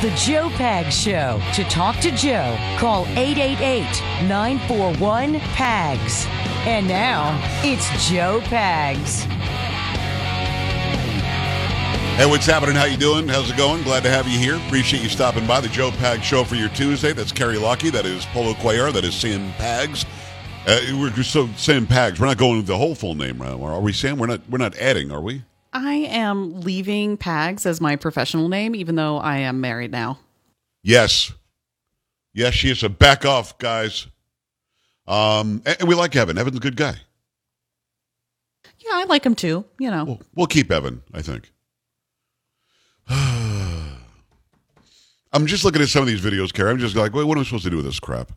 The Joe Pags Show. To talk to Joe, call 888 941 PAGS. And now, it's Joe Pags. Hey, what's happening? How you doing? How's it going? Glad to have you here. Appreciate you stopping by the Joe Pags Show for your Tuesday. That's Kerry Lucky. That is Polo Cuellar. That is Sam Pags. Uh, we're just so Sam Pags. We're not going with the whole full name, right? Are we, Sam? We're not. We're not adding, are we? I am leaving Pags as my professional name, even though I am married now. Yes, yes, she is. A back off, guys. Um, and we like Evan. Evan's a good guy. Yeah, I like him too. You know, We'll, we'll keep Evan. I think. I'm just looking at some of these videos, Carrie. I'm just like, wait, what am I supposed to do with this crap?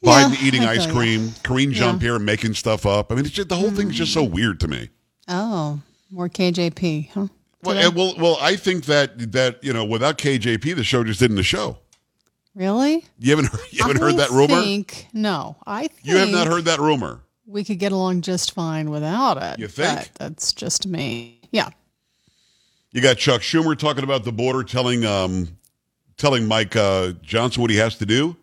Yeah, Biden eating ice cream, Karine. Jean Pierre making stuff up. I mean, it's just, the whole thing's just so weird to me. Oh, more KJP, huh? Well, well, well, I think that that you know, without KJP, the show just didn't the show. Really? You haven't heard, you haven't I heard that rumor. Think, no, I think You have not heard that rumor. we could get along just fine without it. You think? that's just me. Yeah. You got Chuck Schumer talking about the border, telling um, telling Mike uh, Johnson what he has to do.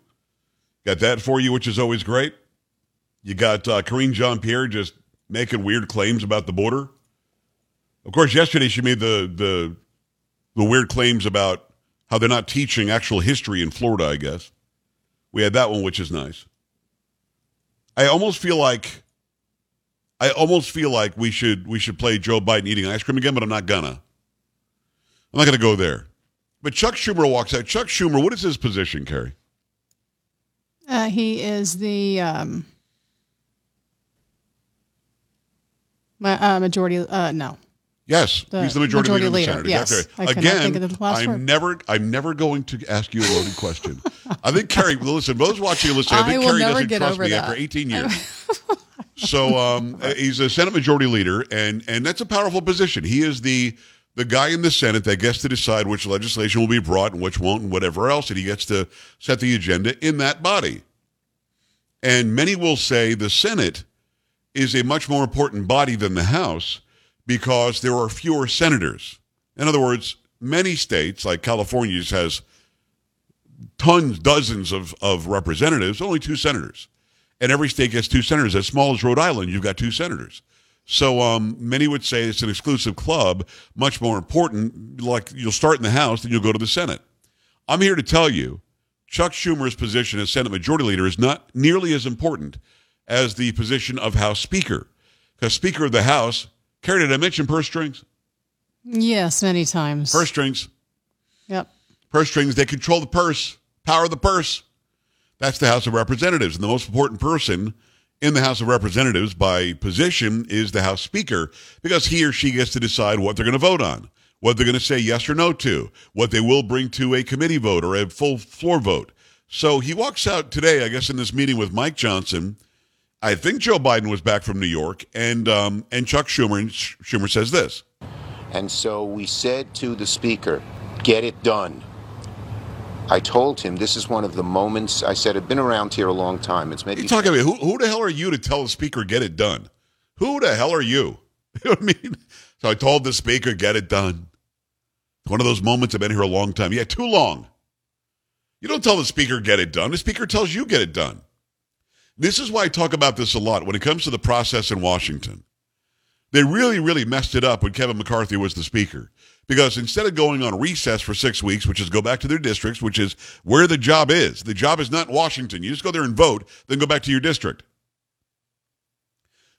Got that for you, which is always great. You got uh, Karine Jean Pierre just making weird claims about the border. Of course, yesterday she made the the the weird claims about how they're not teaching actual history in Florida. I guess we had that one, which is nice. I almost feel like I almost feel like we should we should play Joe Biden eating ice cream again, but I'm not gonna. I'm not to go there. But Chuck Schumer walks out. Chuck Schumer, what is his position, Carrie? Uh, he is the um, uh, majority. Uh, no. Yes, The he's the majority, majority leader, leader, yes. Senate. I Again, think of the I'm word. never, I'm never going to ask you a loaded question. I think Carrie. Listen, those watching and listening, I I think will Carrie doesn't get trust me that. after 18 years. so um, he's a Senate Majority Leader, and and that's a powerful position. He is the the guy in the Senate that gets to decide which legislation will be brought and which won't, and whatever else, and he gets to set the agenda in that body. And many will say the Senate is a much more important body than the House because there are fewer senators. In other words, many states, like California, has tons, dozens of, of representatives, only two senators. And every state gets two senators. As small as Rhode Island, you've got two senators. So um, many would say it's an exclusive club, much more important. Like you'll start in the House, then you'll go to the Senate. I'm here to tell you Chuck Schumer's position as Senate Majority Leader is not nearly as important as the position of House Speaker. Because Speaker of the House, Carrie, did I mention purse strings? Yes, many times. Purse strings. Yep. Purse strings, they control the purse, power of the purse. That's the House of Representatives. And the most important person in the House of Representatives by position is the House Speaker because he or she gets to decide what they're going to vote on, what they're going to say yes or no to, what they will bring to a committee vote or a full floor vote. So he walks out today, I guess, in this meeting with Mike Johnson. I think Joe Biden was back from New York, and um, and Chuck Schumer. And Sch- Schumer says this. And so we said to the speaker, get it done. I told him this is one of the moments I said I've been around here a long time. It's maybe You talking about who? Who the hell are you to tell the speaker get it done? Who the hell are you? You know what I mean? So I told the speaker get it done. One of those moments I've been here a long time. Yeah, too long. You don't tell the speaker get it done. The speaker tells you get it done. This is why I talk about this a lot when it comes to the process in Washington. They really, really messed it up when Kevin McCarthy was the speaker. Because instead of going on recess for six weeks, which is go back to their districts, which is where the job is, the job is not in Washington. You just go there and vote, then go back to your district.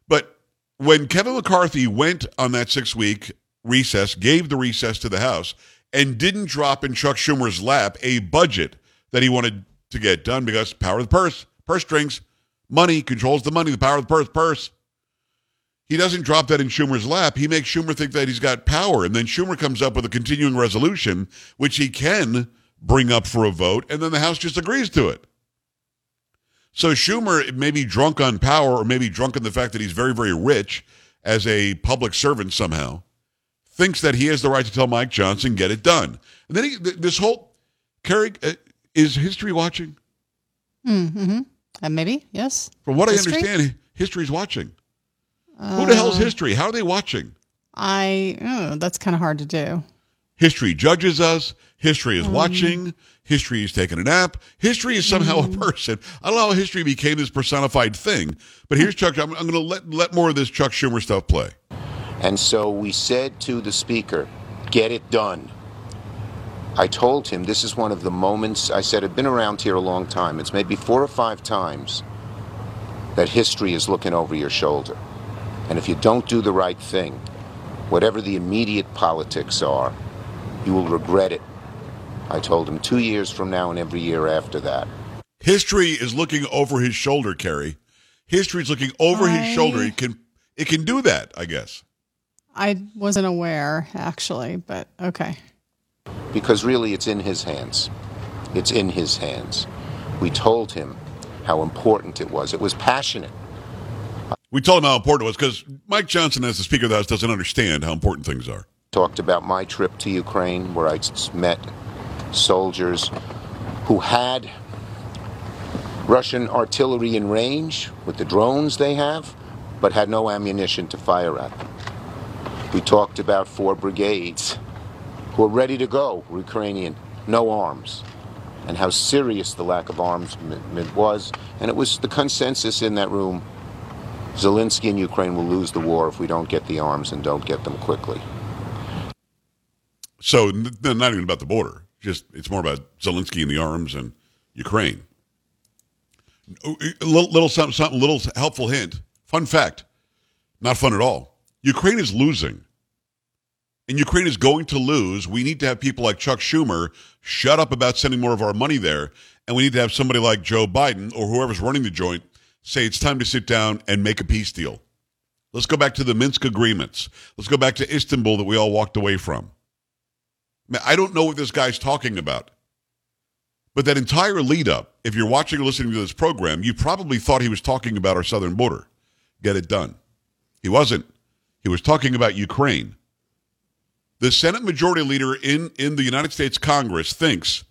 But when Kevin McCarthy went on that six week recess, gave the recess to the House, and didn't drop in Chuck Schumer's lap a budget that he wanted to get done because power of the purse, purse strings, money controls the money, the power of the purse. He doesn't drop that in Schumer's lap. He makes Schumer think that he's got power. And then Schumer comes up with a continuing resolution, which he can bring up for a vote, and then the House just agrees to it. So Schumer may be drunk on power or maybe drunk on the fact that he's very, very rich as a public servant somehow, thinks that he has the right to tell Mike Johnson, get it done. And then he, this whole, Kerry, uh, is history watching? Mm-hmm. Uh, maybe, yes. From what History? I understand, history's watching. Who the hell's Uh, history? How are they watching? I, oh, that's kind of hard to do. History judges us. History is watching. History is taking a nap. History is somehow a person. I don't know how history became this personified thing, but here's Chuck. I'm, I'm going to let let more of this Chuck Schumer stuff play. And so we said to the speaker, get it done. I told him this is one of the moments, I said, I've been around here a long time. It's maybe four or five times that history is looking over your shoulder. And if you don't do the right thing, whatever the immediate politics are, you will regret it. I told him two years from now and every year after that. History is looking over his shoulder, Kerry. History is looking over his shoulder. It can it can do that, I guess. I wasn't aware actually, but okay. Because really it's in his hands. It's in his hands. We told him how important it was. It was passionate. We told him how important it was because Mike Johnson, as the Speaker of the House, doesn't understand how important things are. Talked about my trip to Ukraine where I met soldiers who had Russian artillery in range with the drones they have, but had no ammunition to fire at them. We talked about four brigades who are ready to go, Ukrainian, no arms, and how serious the lack of armament was. And it was the consensus in that room Zelensky and Ukraine will lose the war if we don't get the arms and don't get them quickly. So not even about the border. Just it's more about Zelensky and the arms and Ukraine. A little, little something, something, little helpful hint. Fun fact, not fun at all. Ukraine is losing, and Ukraine is going to lose. We need to have people like Chuck Schumer shut up about sending more of our money there, and we need to have somebody like Joe Biden or whoever's running the joint say it's time to sit down and make a peace deal. Let's go back to the Minsk agreements. Let's go back to Istanbul that we all walked away from. Man, I don't know what this guy's talking about. But that entire lead up, if you're watching or listening to this program, you probably thought he was talking about our southern border. Get it done. He wasn't. He was talking about Ukraine. The Senate Majority Leader in, in the United States Congress thinks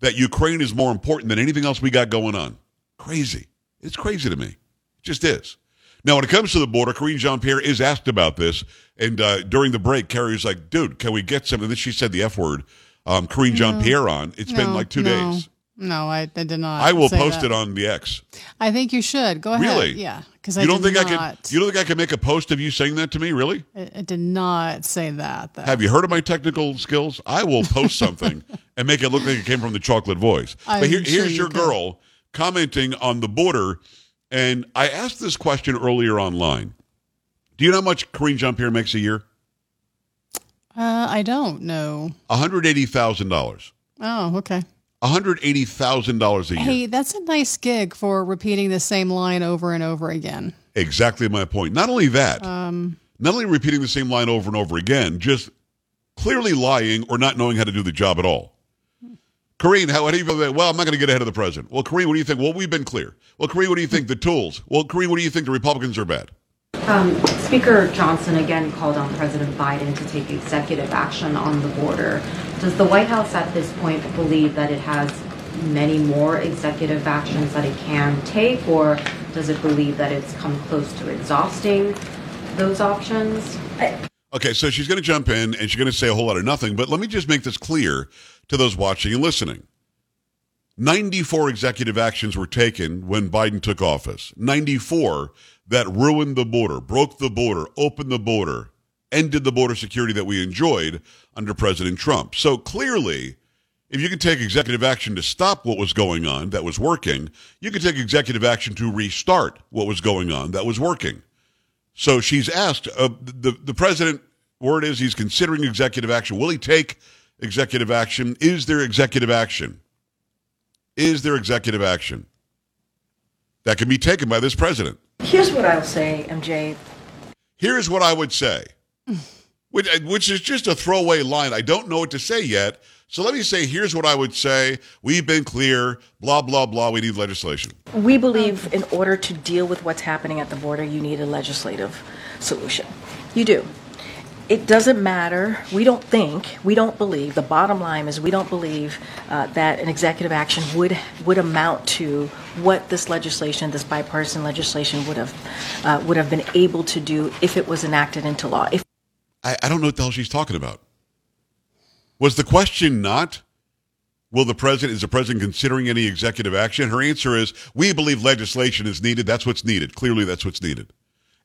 that Ukraine is more important than anything else we got going on. Crazy. It's crazy to me. It just is. Now, when it comes to the border, Karine Jean Pierre is asked about this. And uh, during the break, Carrie's like, dude, can we get something? Then she said the F word, um, Karine Jean Pierre on. It's been like two no. days. No, I, I did not. I will post that. it on the X. I think you should go ahead. Really? Yeah, because You I don't think I not, could? You don't think I could make a post of you saying that to me? Really? I, I did not say that. Though. Have you heard of my technical skills? I will post something and make it look like it came from the chocolate voice. I'm but here, sure here's you your could. girl commenting on the border, and I asked this question earlier online. Do you know how much Karine Jean Pierre makes a year? Uh, I don't know. One hundred eighty thousand dollars. Oh, okay. One hundred eighty thousand dollars a year. Hey, that's a nice gig for repeating the same line over and over again. Exactly my point. Not only that, Um, not only repeating the same line over and over again, just clearly lying or not knowing how to do the job at all. Karine, how, how do you feel about Well, I'm not going to get ahead of the president. Well, Karine, what do you think? Well, we've been clear. Well, Karine, what do you think? The tools. Well, Karine, what do you think? The Republicans are bad. Um, Speaker Johnson again called on President Biden to take executive action on the border. Does the White House at this point believe that it has many more executive actions that it can take, or does it believe that it's come close to exhausting those options? Okay, so she's going to jump in and she's going to say a whole lot of nothing, but let me just make this clear to those watching and listening. 94 executive actions were taken when Biden took office. 94 that ruined the border, broke the border, opened the border, ended the border security that we enjoyed under President Trump. So clearly, if you can take executive action to stop what was going on that was working, you can take executive action to restart what was going on that was working. So she's asked uh, the the president. Word is he's considering executive action. Will he take executive action? Is there executive action? Is there executive action that can be taken by this president? Here's what I'll say, MJ. Here's what I would say, which, which is just a throwaway line. I don't know what to say yet. So let me say, here's what I would say. We've been clear, blah, blah, blah. We need legislation. We believe in order to deal with what's happening at the border, you need a legislative solution. You do. It doesn't matter. We don't think, we don't believe, the bottom line is we don't believe uh, that an executive action would, would amount to what this legislation, this bipartisan legislation would have, uh, would have been able to do if it was enacted into law. If I, I don't know what the hell she's talking about. Was the question not, will the president, is the president considering any executive action? Her answer is, we believe legislation is needed. That's what's needed. Clearly, that's what's needed.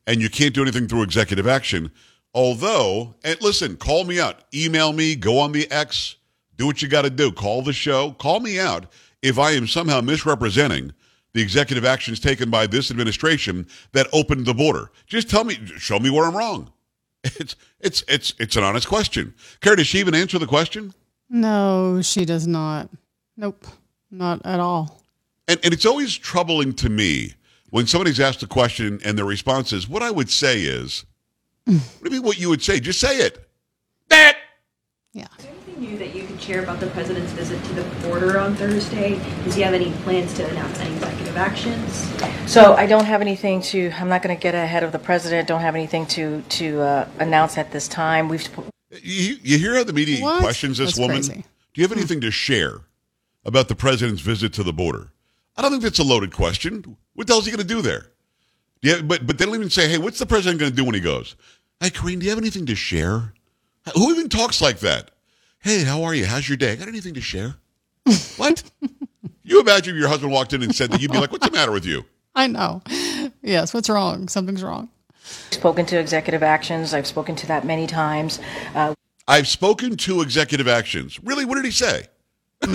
And you can't do anything through executive action. Although, and listen, call me out, email me, go on the X, do what you got to do. Call the show, call me out if I am somehow misrepresenting the executive actions taken by this administration that opened the border. Just tell me, show me where I'm wrong. It's it's it's it's an honest question. Carrie, does she even answer the question? No, she does not. Nope, not at all. And and it's always troubling to me when somebody's asked a question and their response is, "What I would say is," what do you mean? What you would say? Just say it. That. Yeah. Is there Anything new that you could share about the president's visit to the border on Thursday? Does he have any plans to announce any executive actions? So I don't have anything to, I'm not going to get ahead of the president, don't have anything to, to uh, announce at this time. We've, You, you hear how the media What? questions this That's woman? crazy. Do you have anything to share about the president's visit to the border? I don't think that's a loaded question. What the hell is he going to do there? Yeah, but but they don't even say, "Hey, what's the president going to do when he goes?" Hey, Karine, do you have anything to share? Who even talks like that? Hey, how are you? How's your day? Got anything to share? what? You imagine if your husband walked in and said that, you'd be like, "What's the matter with you?" I know. Yes, what's wrong? Something's wrong. spoken to executive actions. I've spoken to that many times. Uh, I've spoken to executive actions. Really, what did he say?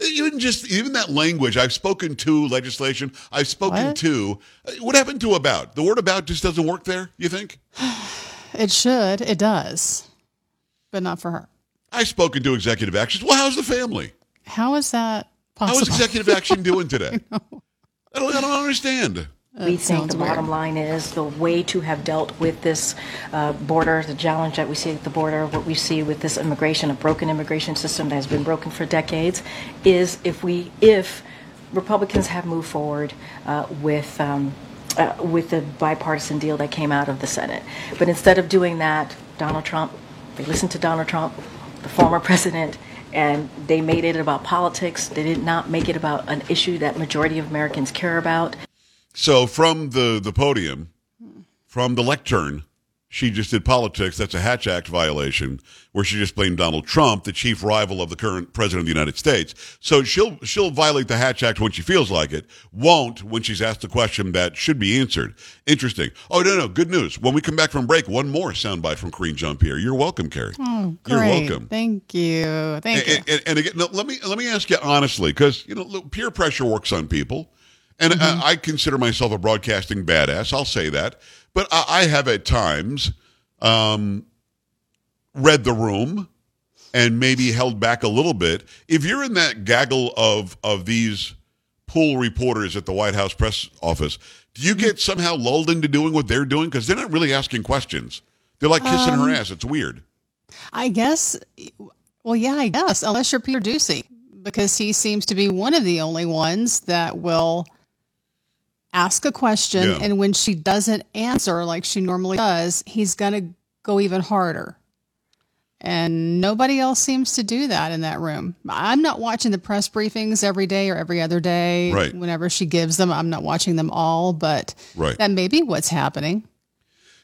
even just even that language. I've spoken to legislation. I've spoken What? to. uh, What happened to about? The word about just doesn't work there. You think? It should. It does, but not for her. I've spoken to executive actions. Well, how's the family? How is that How possible? is executive action doing today? I don't, I don't understand. we think sounds the weird. bottom line is the way to have dealt with this uh, border, the challenge that we see at the border, what we see with this immigration, a broken immigration system that has been broken for decades, is if we, if Republicans have moved forward uh, with. Um, uh, with the bipartisan deal that came out of the Senate. But instead of doing that, Donald Trump, they listened to Donald Trump, the former president, and they made it about politics. They did not make it about an issue that majority of Americans care about. So from the the podium, from the lectern, she just did politics. That's a Hatch Act violation, where she just blamed Donald Trump, the chief rival of the current president of the United States. So she'll she'll violate the Hatch Act when she feels like it. Won't when she's asked a question that should be answered. Interesting. Oh no no good news. When we come back from break, one more soundbite from Karine Jean Pierre. You're welcome, Carrie. Oh, great. You're welcome. Thank you. Thank you. And, and, and again, no, let me let me ask you honestly, because you know look, peer pressure works on people, and uh, I consider myself a broadcasting badass. I'll say that, but I, I have at times um, read the room and maybe held back a little bit. If you're in that gaggle of of these pool reporters at the White House press office, do you get somehow lulled into doing what they're doing because they're not really asking questions? They're like kissing her ass. It's weird. I guess. Well, yeah, I guess unless you're Peter Doocy, because he seems to be one of the only ones that will ask a question, Yeah. and when she doesn't answer like she normally does, he's gonna go even harder. And nobody else seems to do that in that room. I'm not watching the press briefings every day or every other day. Right. Whenever she gives them, I'm not watching them all, but Right. that may be what's happening.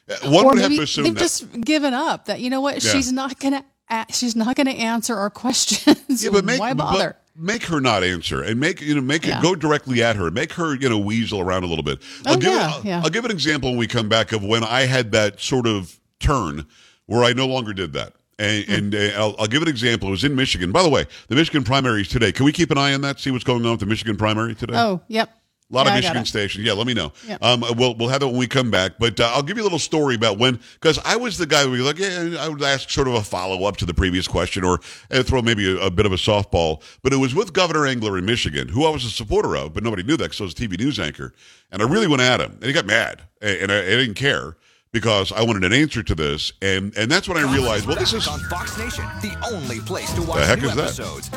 Uh, One or would have to assume they've that. just given up. That you know what, Yeah. she's not gonna. a- She's not going to answer our questions. Yeah, but make why but bother? Make her not answer and make you know make it go directly at her. Make her you know weasel around a little bit. I'll Oh, give yeah, I'll, yeah. I'll give an example when we come back of when I had that sort of turn where I no longer did that. And, Hmm. and uh, I'll, I'll give an example. It was in Michigan. By the way, the Michigan primaries today. Can we keep an eye on that? See what's going on with the Michigan primary today? oh, yep. A lot Yeah, of Michigan stations. Yeah, let me know. Yeah. Um, we'll we'll have it when we come back. But uh, I'll give you a little story about when, because I was the guy who would be like, yeah, I would ask sort of a follow up to the previous question or uh, throw maybe a, a bit of a softball. But it was with Governor Engler in Michigan, who I was a supporter of, but nobody knew that because I was a TV news anchor, and I really went at him, and he got mad, and, and I, I didn't care because I wanted an answer to this, and and that's when I realized, well, this is on Fox Nation, the only place to watch the heck new is that? episodes.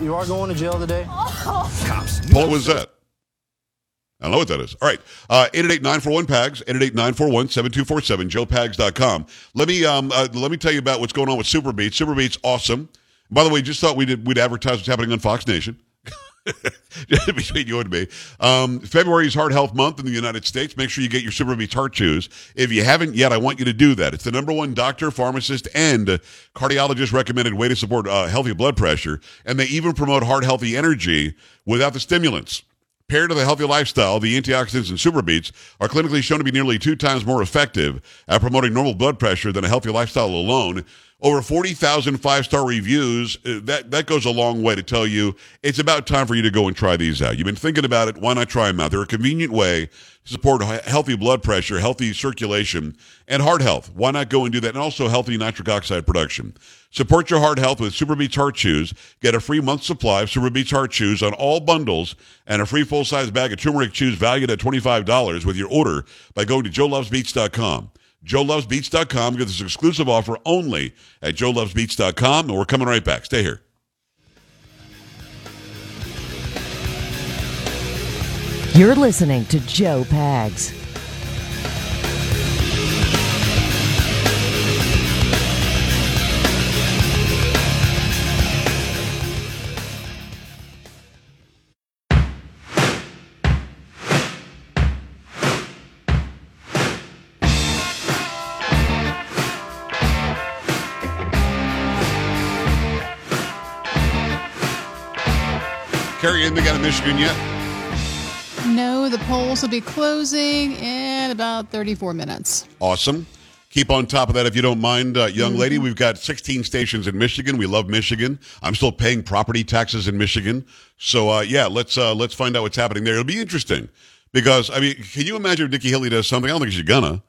You are going to jail today? Oh. Cops. What was that? I don't know what that is. All right. Uh, 888-941-PAGS, 888-941-7247, joepags.com. Let me, um, uh, let me tell you about what's going on with SuperBeets. SuperBeets, awesome. By the way, just thought we did, we'd advertise what's happening on Fox Nation. between you and me. Um, February is Heart Health Month in the United States. Make sure you get your SuperBeets Heart Chews. If you haven't yet, I want you to do that. It's the number one doctor, pharmacist, and cardiologist recommended way to support uh, healthy blood pressure. And they even promote heart healthy energy without the stimulants. Paired with a healthy lifestyle, the antioxidants in SuperBeets are clinically shown to be nearly two times more effective at promoting normal blood pressure than a healthy lifestyle alone. Over 40,000 five-star reviews. Uh, That, that goes a long way to tell you it's about time for you to go and try these out. You've been thinking about it. Why not try them out? They're a convenient way to support healthy blood pressure, healthy circulation, and heart health. Why not go and do that? And also healthy nitric oxide production. Support your heart health with SuperBeets Heart Chews. Get a free month supply of SuperBeets Heart Chews on all bundles and a free full-size bag of turmeric chews valued at $25 with your order by going to joelovesbeets.com. joelovesbeets.com. Get this exclusive offer only at joelovesbeets.com. And we're coming right back. Stay here. You're listening to Joe Pags. Carrie, in the got in Michigan yet? No, the polls will be closing in about 34 minutes. Awesome. Keep on top of that if you don't mind, uh, young lady. We've got 16 stations in Michigan. We love Michigan. I'm still paying property taxes in Michigan. So uh, yeah, let's uh, let's find out what's happening there. It'll be interesting because I mean, can you imagine if Nikki Haley does something? I don't think she's gonna.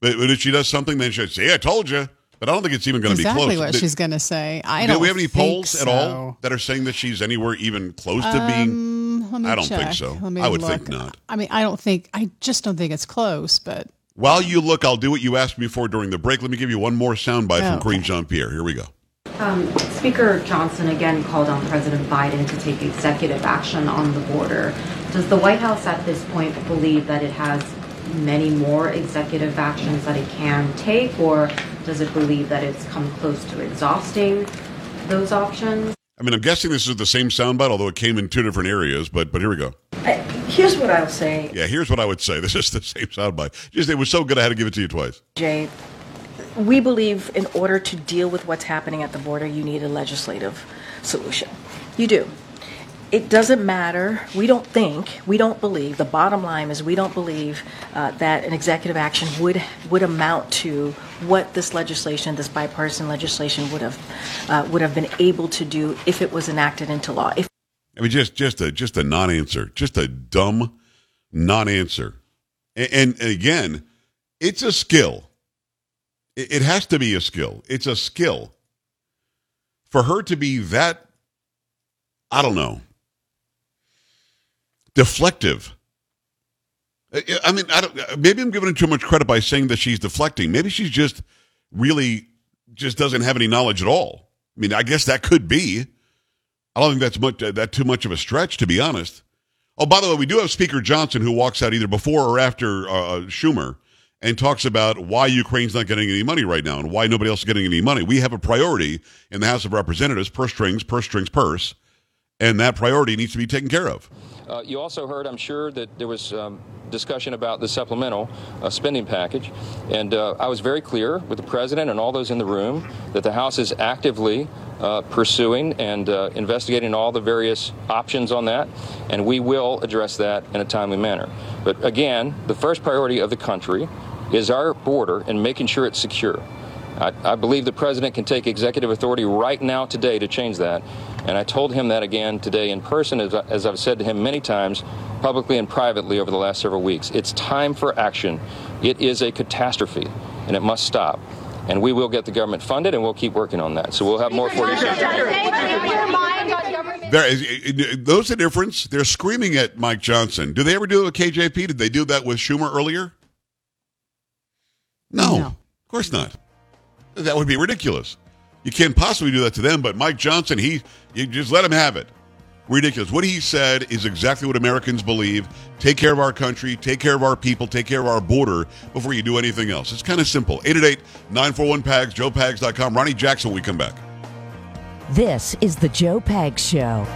But, but if she does something, then she'll say, "I told you." But I don't think it's even going to exactly be close. Exactly what Did- she's going to say. I don't. don't. we have any think polls at all that are saying that she's anywhere even close to being? Um, let me I don't think so. Let me I would look. think not. I mean, I don't think. I just don't think it's close. But While you look, I'll do what you asked me for during the break. Let me give you one more soundbite from Okay. Jean Pierre. Here we go. Um, Speaker Johnson again called on President Biden to take executive action on the border. Does the White House at this point believe that it has many more executive actions that it can take, or does it believe that it's come close to exhausting those options? I mean, I'm guessing this is the same soundbite, although it came in two different areas. But but here we go. Here's what I'll say, Yeah, here's what I would say. This is the same soundbite. Just it was so good, I had to give it to you twice. Jay. We believe in order to deal with what's happening at the border, you need a legislative solution. You do. It doesn't matter. We don't think, we don't believe. The bottom line is we don't believe uh, that an executive action would would amount to what this legislation, this bipartisan legislation, would have uh, would have been able to do if it was enacted into law. If I mean, just just a just a non-answer, just a dumb non-answer. And, and again, it's a skill. It, it has to be a skill. It's a skill for her to be that. I don't know. Deflective. I- mean, I don't. Maybe I'm giving her too much credit by saying that she's deflecting. Maybe she's just really just doesn't have any knowledge at all. I mean, I guess that could be. I don't think that's much that too much of a stretch, to be honest. Oh, by the way, we do have Speaker Johnson who walks out either before or after uh, Schumer and talks about why Ukraine's not getting any money right now and why nobody else is getting any money. We have a priority in the House of Representatives: purse strings, purse strings, purse, and that priority needs to be taken care of. Uh, you also heard, I'm sure, that there was um, discussion about the supplemental uh, spending package. And uh, I was very clear with the president and all those in the room that the House is actively uh, pursuing and uh, investigating all the various options on that. And we will address that in a timely manner. But again, the first priority of the country is our border and making sure it's secure. I, I believe the president can take executive authority right now, today, to change that. And I told him that again today in person, as, I- as I've said to him many times, publicly and privately over the last several weeks. It's time for action. It is a catastrophe, and it must stop. And we will get the government funded, and we'll keep working on that. So we'll have more for you soon. There is those the difference. They're screaming at Mike Johnson. Do they ever do it with KJP? Did they do that with Schumer earlier? No, of course not. That would be ridiculous. You can't possibly do that to them. But Mike Johnson, he you just let him have it. Ridiculous. What he said is exactly what Americans believe. Take care of our country, take care of our people, take care of our border before you do anything else. It's kind of simple. 888-941-PAGS, joepags.com. Ronny Jackson, we come back. This is the Joe Pags Show.